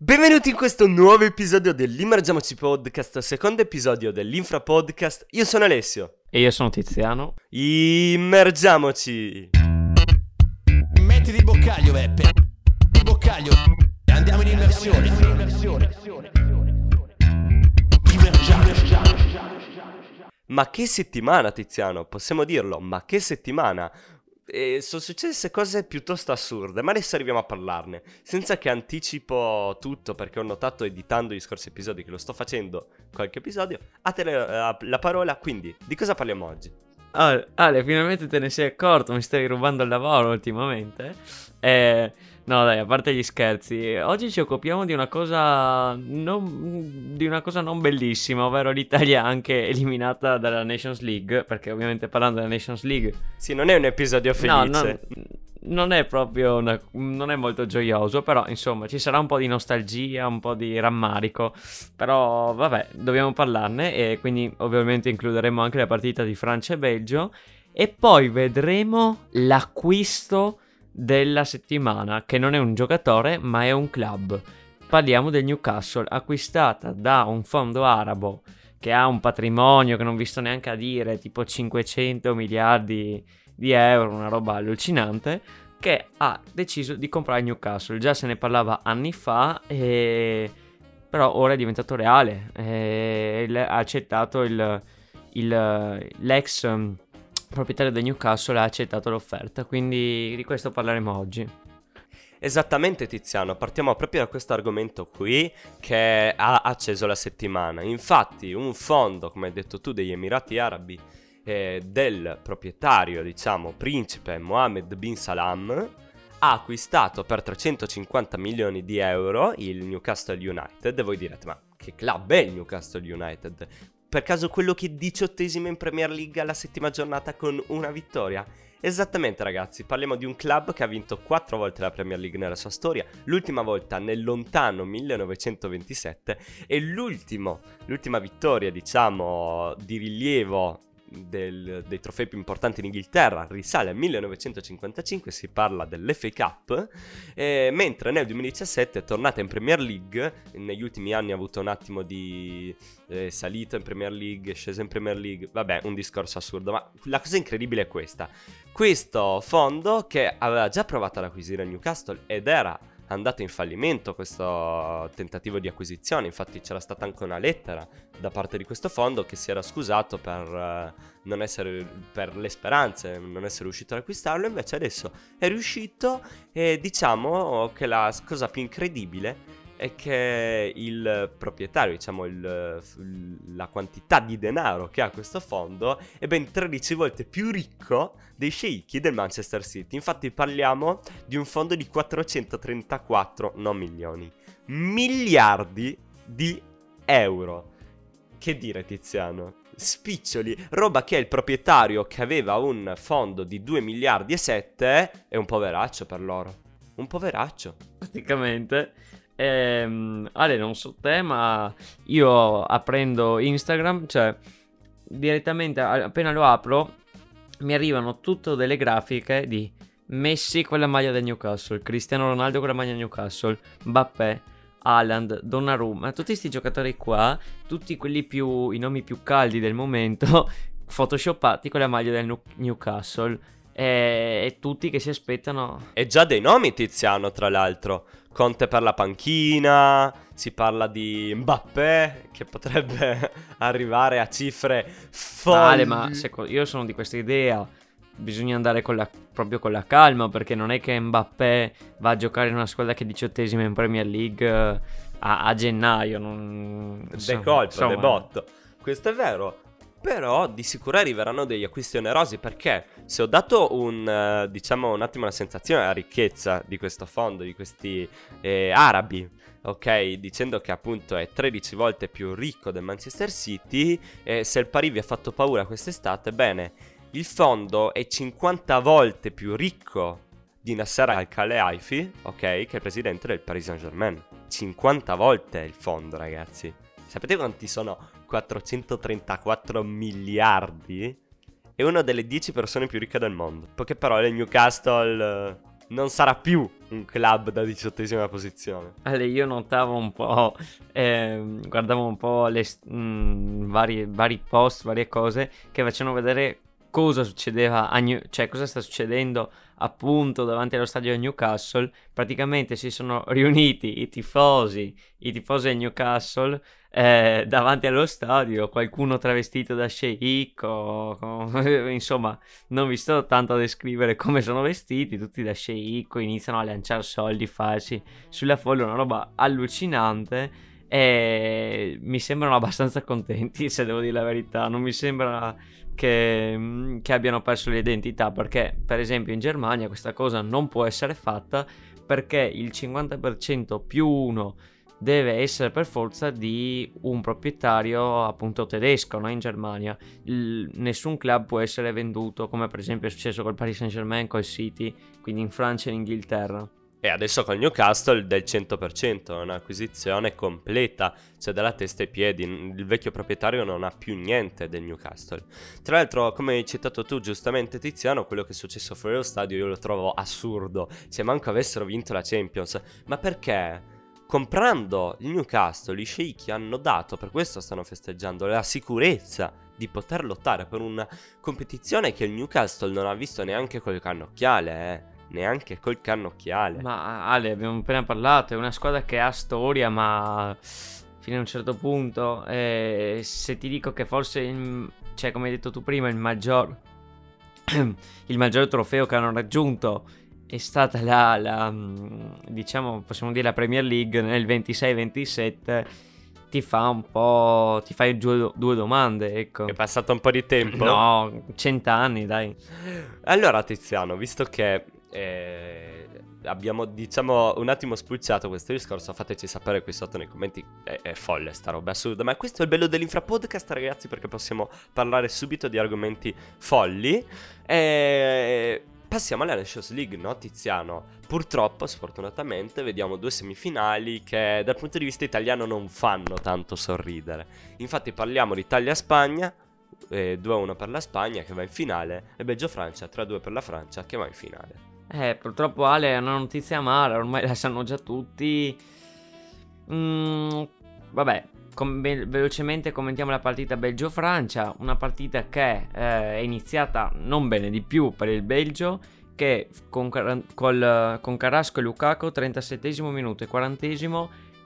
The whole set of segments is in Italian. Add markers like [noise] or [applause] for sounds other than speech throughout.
Benvenuti in questo nuovo episodio dell'Immergiamoci Podcast, secondo episodio dell'Infra Podcast. Io sono Alessio. E io sono Tiziano. Immergiamoci. Metti di boccaglio, Beppe. Di boccaglio. Andiamo in immersione. Immergiamoci. Ma che settimana, Tiziano, possiamo dirlo, ma che settimana. E sono successe cose piuttosto assurde, ma adesso arriviamo a parlarne. Senza che anticipo tutto, perché ho notato editando gli scorsi episodi che lo sto facendo qualche episodio. A te la, la parola, quindi, di cosa parliamo oggi? Ale, Ale, finalmente te ne sei accorto, mi stai rubando il lavoro ultimamente. Eh, no, dai, a parte gli scherzi, oggi ci occupiamo di una cosa non, di una cosa non bellissima, ovvero l'Italia anche eliminata dalla Nations League, perché ovviamente parlando della Nations League... Sì, non è un episodio felice. No, non, non è proprio una, non è molto gioioso, però insomma ci sarà un po' di nostalgia, un po' di rammarico, però vabbè, dobbiamo parlarne e quindi ovviamente includeremo anche la partita di Francia e Belgio e poi vedremo l'acquisto della settimana, che non è un giocatore ma è un club. Parliamo del Newcastle, acquistata da un fondo arabo che ha un patrimonio che non vi sto neanche a dire, tipo 500 miliardi di euro, una roba allucinante, che ha deciso di comprare Newcastle. Già se ne parlava anni fa, e... però ora è diventato reale. E... Ha accettato il, il, l'ex um, proprietario del Newcastle ha accettato l'offerta, quindi di questo parleremo oggi. Esattamente Tiziano, partiamo proprio da questo argomento qui che ha acceso la settimana. Infatti un fondo, come hai detto tu, degli Emirati Arabi eh, del proprietario, diciamo, principe Mohammed bin Salam, ha acquistato per 350 milioni di euro il Newcastle United. E voi direte, ma che club è il Newcastle United? Per caso quello che è diciottesimo in Premier League alla settima giornata con una vittoria? Esattamente ragazzi, parliamo di un club che ha vinto quattro volte la Premier League nella sua storia, l'ultima volta nel lontano 1927 e l'ultima vittoria diciamo di rilievo del, dei trofei più importanti in Inghilterra risale al 1955, si parla dell'FA Cup, eh, mentre nel 2017 è tornata in Premier League, negli ultimi anni ha avuto un attimo di eh, salita in Premier League, scesa in Premier League, vabbè un discorso assurdo, ma la cosa incredibile è questa, questo fondo che aveva già provato ad acquisire Newcastle ed era andato in fallimento questo tentativo di acquisizione, infatti c'era stata anche una lettera da parte di questo fondo che si era scusato per, uh, essere, per le speranze, non essere riuscito ad acquistarlo, invece adesso è riuscito e diciamo che la cosa più incredibile è che il proprietario, diciamo il, la quantità di denaro che ha questo fondo è ben 13 volte più ricco dei sceicchi del Manchester City. Infatti parliamo di un fondo di 434, non milioni, miliardi di euro. Che dire Tiziano? Spiccioli, roba che il proprietario che aveva un fondo di 2 miliardi e 7 è un poveraccio per loro. Un poveraccio. Praticamente Ehm, Ale, non so te, ma io aprendo Instagram, cioè direttamente appena lo apro, mi arrivano tutte delle grafiche di Messi con la maglia del Newcastle, Cristiano Ronaldo con la maglia del Newcastle, Mbappé, Haaland, Donnarumma, tutti questi giocatori qua, tutti quelli più, i nomi più caldi del momento, [laughs] photoshoppati con la maglia del Newcastle. E, e tutti che si aspettano. E già dei nomi, Tiziano, tra l'altro. Conte per la panchina, si parla di Mbappé che potrebbe [laughs] arrivare a cifre folli. Vale, ma io sono di questa idea. Bisogna andare con la, proprio con la calma perché non è che Mbappé va a giocare in una squadra che è diciottesima in Premier League eh, a, a gennaio. Non... De colpo, de botto. Questo è vero. Però di sicuro arriveranno degli acquisti onerosi perché se ho dato un, uh, diciamo un attimo la sensazione della ricchezza di questo fondo, di questi eh, arabi, ok, dicendo che appunto è 13 volte più ricco del Manchester City, eh, se il pari vi ha fatto paura quest'estate, bene, il fondo è 50 volte più ricco di Nasser Al-Khelaifi, ok, che è il presidente del Paris Saint-Germain. 50 volte il fondo, ragazzi. Sapete quanti sono 434 miliardi? È una delle 10 persone più ricche del mondo. Poche parole, Newcastle... non sarà più un club da diciottesima posizione. Ale, io notavo un po', ehm, guardavo un po' le mh, vari, vari post, varie cose che facevano vedere cosa succedeva a New- cioè cosa sta succedendo appunto davanti allo stadio di Newcastle. Praticamente si sono riuniti i tifosi, i tifosi del Newcastle eh, davanti allo stadio, qualcuno travestito da sceicco, [laughs] insomma, non vi sto tanto a descrivere come sono vestiti, tutti da sceicco, iniziano a lanciare soldi falsi sulla folla, una roba allucinante e mi sembrano abbastanza contenti, [laughs] se devo dire la verità, non mi sembra che, mm, che abbiano perso l'identità, perché per esempio in Germania questa cosa non può essere fatta perché il 50% più uno deve essere per forza di un proprietario appunto tedesco no? in Germania Il, nessun club può essere venduto come per esempio è successo col Paris Saint Germain col City quindi in Francia e in Inghilterra e adesso col Newcastle del 100%, è un'acquisizione completa, cioè dalla testa ai piedi. Il vecchio proprietario non ha più niente del Newcastle. Tra l'altro, come hai citato tu giustamente Tiziano, quello che è successo fuori lo stadio io lo trovo assurdo. Se manco avessero vinto la Champions. Ma perché? comprando il Newcastle, i sceicchi hanno dato, per questo stanno festeggiando, la sicurezza di poter lottare per una competizione che il Newcastle non ha visto neanche col cannocchiale, eh. Neanche col cannocchiale. Ma Ale, abbiamo appena parlato, è una squadra che ha storia, ma fino a un certo punto, eh, se ti dico che forse, il, cioè come hai detto tu prima, il maggior, [clears throat] il maggior trofeo che hanno raggiunto è stata la, la, mm, diciamo, possiamo dire la Premier League nel 26-27 ti fa un po'. ti fai due, due, domande, ecco. È passato un po' di tempo? No, cent'anni, dai. Allora, Tiziano, visto che eh, abbiamo, diciamo, un attimo spulciato questo discorso, fateci sapere qui sotto nei commenti. È, è folle sta roba, assurda. Ma questo è il bello dell'infrapodcast, ragazzi, perché possiamo parlare subito di argomenti folli. E Passiamo alla Nations League, no Tiziano? Purtroppo, sfortunatamente, vediamo due semifinali che dal punto di vista italiano non fanno tanto sorridere. Infatti parliamo di Italia-Spagna, eh, 2-1 per la Spagna che va in finale, e Belgio-Francia 3-2 per la Francia che va in finale. Eh, purtroppo Ale è una notizia amara, ormai [laughs] la sanno già tutti. Mm, vabbè, Com- velocemente commentiamo la partita Belgio-Francia, una partita che eh, è iniziata non bene di più per il Belgio, che con, Car- col, con Carrasco e Lukaku 37 minuto e 40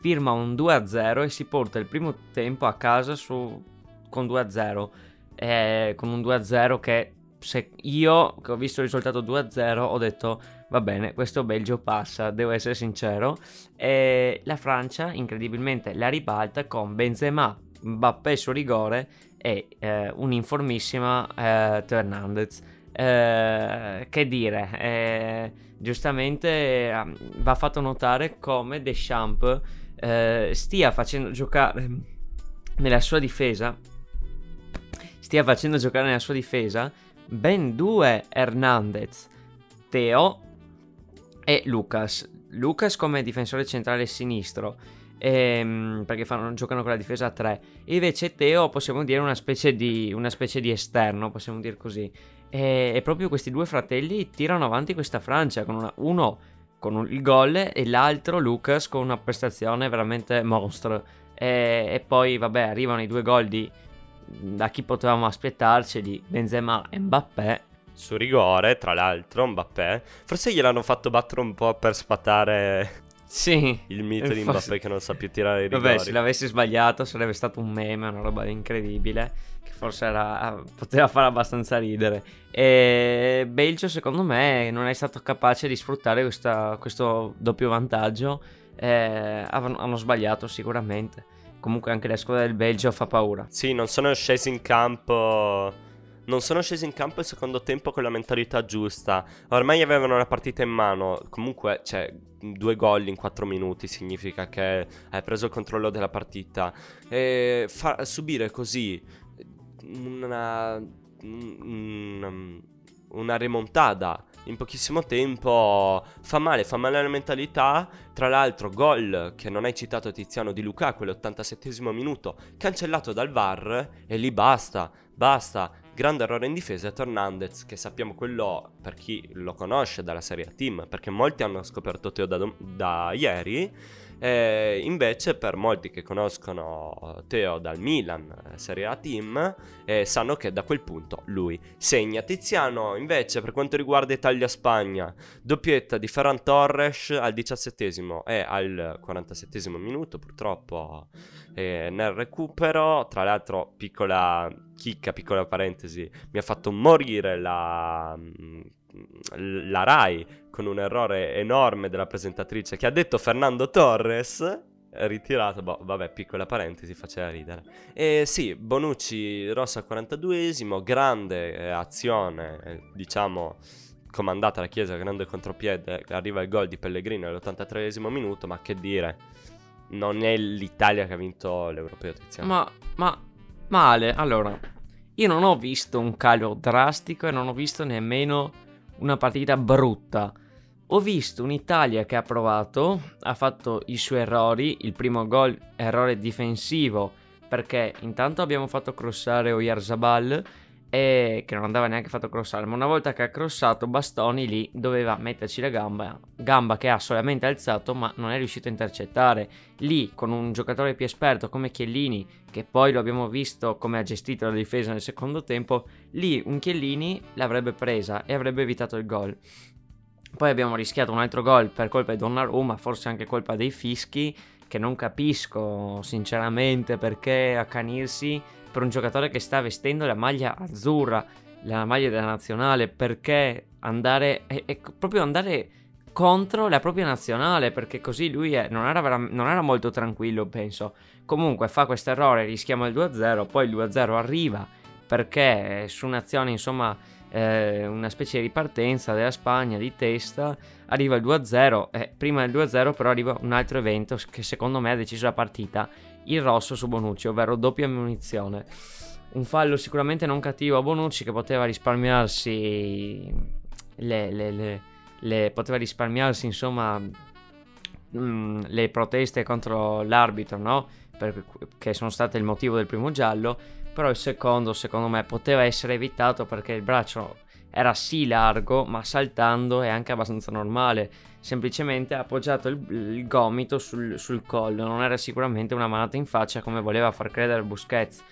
firma un 2-0 e si porta il primo tempo a casa su, con 2-0, eh, con un 2-0 che se io che ho visto il risultato 2-0 ho detto va bene, questo Belgio passa, devo essere sincero. E la Francia incredibilmente la ribalta con Benzema, Mbappé su rigore e eh, un'informissima eh, Hernandez. Eh, che dire, eh, giustamente ehm, va fatto notare come Deschamps eh, stia facendo giocare nella sua difesa stia facendo giocare nella sua difesa ben due Hernandez Teo e Lucas. Lucas come difensore centrale sinistro, ehm, perché fanno, giocano con la difesa a 3. E invece Teo possiamo dire una specie di, una specie di esterno, possiamo dire così. E, e, proprio questi due fratelli tirano avanti questa Francia, con una, uno con un, il gol e l'altro Lucas con una prestazione veramente mostro. E, e poi vabbè arrivano i due gol di da chi potevamo aspettarci di Benzema e Mbappé su rigore, tra l'altro, Mbappé. Forse gliel'hanno fatto battere un po' per sfatare sì, il mito di Mbappé che non sa più tirare i rigori. Vabbè, se l'avessi sbagliato sarebbe stato un meme, una roba incredibile, che forse era, poteva fare abbastanza ridere. E Belgio, secondo me, non è stato capace di sfruttare questa, questo doppio vantaggio. Eh, hanno sbagliato sicuramente. Comunque anche la squadra del Belgio fa paura. Sì, non sono scesi in campo non sono scesi in campo il secondo tempo con la mentalità giusta. Ormai avevano la partita in mano. Comunque, cioè, due gol in quattro minuti significa che hai preso il controllo della partita. E fa- subire così una, una, una remontada in pochissimo tempo fa male, fa male alla mentalità. Tra l'altro, gol che non hai citato Tiziano di Lukaku, l'87 minuto, cancellato dal VAR e lì basta, basta grande errore in difesa è Tornandez, che sappiamo quello per chi lo conosce dalla Serie A Team, perché molti hanno scoperto Teo da, da ieri eh, invece per molti che conoscono Teo dal Milan, eh, Serie A Team, eh, sanno che da quel punto lui segna. Tiziano invece per quanto riguarda Italia-Spagna, doppietta di Ferran Torres al 17 e al 47 minuto purtroppo eh, nel recupero. Tra l'altro piccola chicca, piccola parentesi, mi ha fatto morire la mm, la Rai con un errore enorme della presentatrice che ha detto Fernando Torres ritirato, boh, vabbè, piccola parentesi, faceva ridere. E sì, Bonucci rossa al 42esimo, grande eh, azione, eh, diciamo, comandata la Chiesa, grande contropiede, arriva il gol di Pellegrino all'83esimo minuto, ma che dire, non è l'Italia che ha vinto l'Europeo Tiziano. Ma, ma, male, allora, io non ho visto un calo drastico e non ho visto nemmeno una partita brutta. Ho visto un'Italia che ha provato, ha fatto i suoi errori, il primo gol errore difensivo perché intanto abbiamo fatto crossare Oyarzabal e che non andava neanche fatto crossare, ma una volta che ha crossato Bastoni lì doveva metterci la gamba, gamba che ha solamente alzato ma non è riuscito a intercettare. Lì con un giocatore più esperto come Chiellini, che poi lo abbiamo visto come ha gestito la difesa nel secondo tempo, lì un Chiellini l'avrebbe presa e avrebbe evitato il gol. Poi abbiamo rischiato un altro gol per colpa di Donnarumma, forse anche colpa dei fischi, che non capisco sinceramente perché accanirsi per un giocatore che sta vestendo la maglia azzurra, la maglia della nazionale, perché andare, è, è proprio andare contro la propria nazionale, perché così lui è, non, era non, era molto tranquillo, penso. Comunque fa questo errore, rischiamo il 2-0, poi il 2-0 arriva, perché su un'azione, insomma, eh, una specie di ripartenza della Spagna di testa, arriva il 2-0, eh, prima del 2-0 però arriva un altro evento che secondo me ha deciso la partita, il rosso su Bonucci, ovvero doppia munizione. Un fallo sicuramente non cattivo a Bonucci che poteva risparmiarsi le, le, le, le poteva risparmiarsi insomma mm, le proteste contro l'arbitro, no? che sono state il motivo del primo giallo, però il secondo secondo me poteva essere evitato perché il braccio era sì largo, ma saltando è anche abbastanza normale. Semplicemente ha appoggiato il, il gomito sul, sul, collo, non era sicuramente una manata in faccia come voleva far credere Busquets.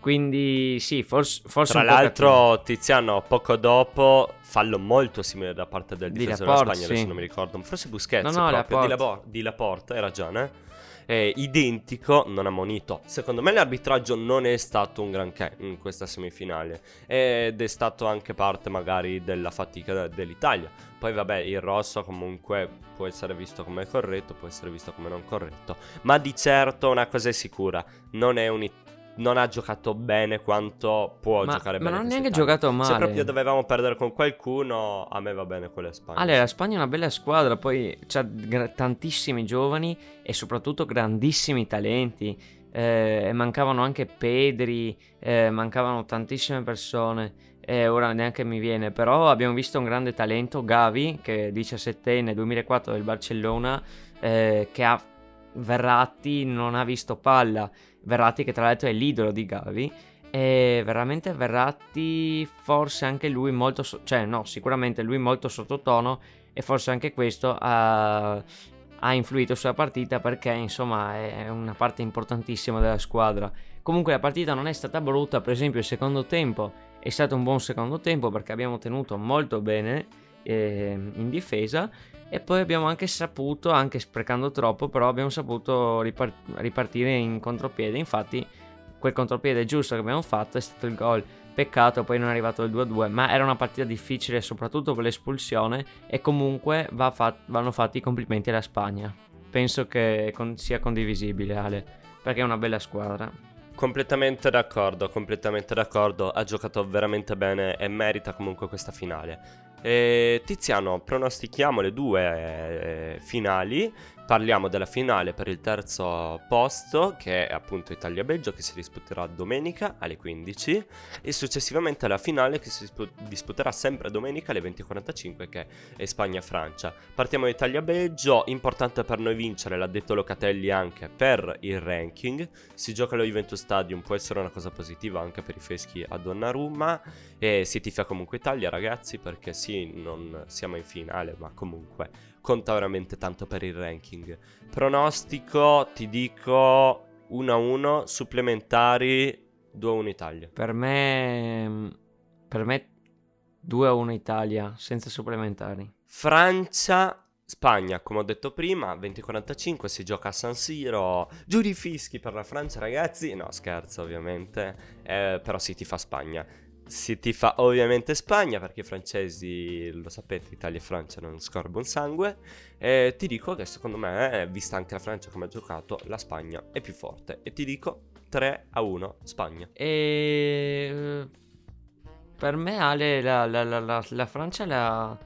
Quindi sì, forse... forse Tra l'altro Tiziano poco dopo fallo molto simile da parte del difensore della Spagna, sì. adesso non mi ricordo, forse Busquets no, no, proprio, Laporte. di, Laporte, hai ragione è identico, non ha monito. Secondo me l'arbitraggio non è stato un granché in questa semifinale ed è stato anche parte magari della fatica dell'Italia. Poi vabbè, il rosso comunque può essere visto come corretto, può essere visto come non corretto, ma di certo una cosa è sicura, non è un non ha giocato bene quanto può ma, giocare bene. Ma non ha neanche giocato male. Se proprio dovevamo perdere con qualcuno, a me va bene con la Spagna. Allora, la Spagna è una bella squadra, poi ha tantissimi giovani e soprattutto grandissimi talenti. Eh, mancavano anche Pedri, eh, mancavano tantissime persone. E ora neanche mi viene, però abbiamo visto un grande talento, Gavi, che è 17enne 2004 del Barcellona, eh, che ha Verratti non ha visto palla. Verratti che tra l'altro è l'idolo di Gavi. E veramente Verratti forse anche lui molto... So- cioè no, sicuramente lui molto sottotono e forse anche questo ha, ha influito sulla partita perché insomma è una parte importantissima della squadra. Comunque la partita non è stata brutta, per esempio il secondo tempo è stato un buon secondo tempo perché abbiamo tenuto molto bene eh, in difesa e poi abbiamo anche saputo, anche sprecando troppo, però abbiamo saputo ripart- ripartire in contropiede. Infatti, quel contropiede giusto che abbiamo fatto è stato il gol. Peccato, poi non è arrivato il 2-2, ma era una partita difficile soprattutto per l'espulsione e comunque va fat- vanno fatti i complimenti alla Spagna. Penso che con- sia condivisibile, Ale, perché è una bella squadra. Completamente d'accordo, completamente d'accordo. Ha giocato veramente bene e merita comunque questa finale. E Tiziano, pronostichiamo le due eh, finali. Parliamo della finale per il terzo posto, che è appunto Italia-Belgio, che si disputerà domenica alle 15, e successivamente la finale che si disputerà sempre domenica alle 20.45, che è Spagna-Francia. Partiamo da Italia-Belgio, importante per noi vincere, l'ha detto Locatelli anche per il ranking. Si gioca allo Juventus Stadium, può essere una cosa positiva anche per i feschi a Donnarumma, e si tifa comunque Italia, ragazzi, perché sì, non siamo in finale, ma comunque conta veramente tanto per il ranking. Pronostico, ti dico 1-1, supplementari 2-1 Italia. Per me, per me 2-1 Italia, senza supplementari. Francia, Spagna, come ho detto prima, 20-45 si gioca a San Siro. Giù di fischi per la Francia, ragazzi. No, scherzo, ovviamente. Eh, però sì, ti fa Spagna si tifa ovviamente Spagna perché i francesi, lo sapete, Italia e Francia non scorbono sangue. E ti dico che secondo me, vista anche la Francia come ha giocato, la Spagna è più forte. E ti dico 3 a 1 Spagna. E per me Ale la, la, la, la Francia la,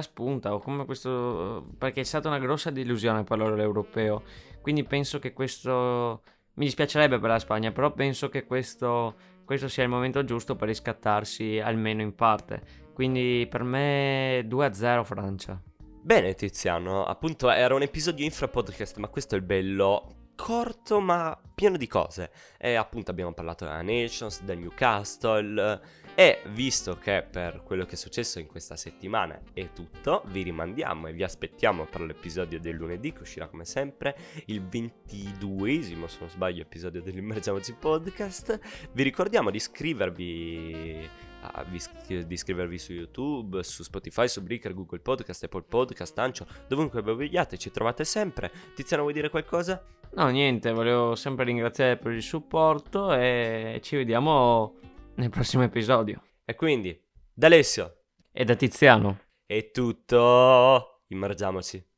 spunta o come questo perché è stata una grossa delusione per loro l'europeo. Quindi penso che questo mi dispiacerebbe per la Spagna, però penso che questo questo sia il momento giusto per riscattarsi almeno in parte. Quindi per me 2-0 Francia. Bene Tiziano, appunto era un episodio infra podcast, ma questo è il bello corto ma pieno di cose. E appunto abbiamo parlato della Nations, del Newcastle, e visto che per quello che è successo in questa settimana è tutto, vi rimandiamo e vi aspettiamo per l'episodio del lunedì che uscirà come sempre il 22esimo, se non sbaglio, episodio dell'Immergiamoci Podcast. Vi ricordiamo di iscrivervi a, di iscrivervi su YouTube, su Spotify, su Breaker, Google Podcast, Apple Podcast, Ancio, dovunque voi vogliate, ci trovate sempre. Tiziano, vuoi dire qualcosa? No, niente, volevo sempre ringraziare per il supporto e ci vediamo nel prossimo episodio. E quindi, da Alessio e da Tiziano è tutto. Immergiamoci.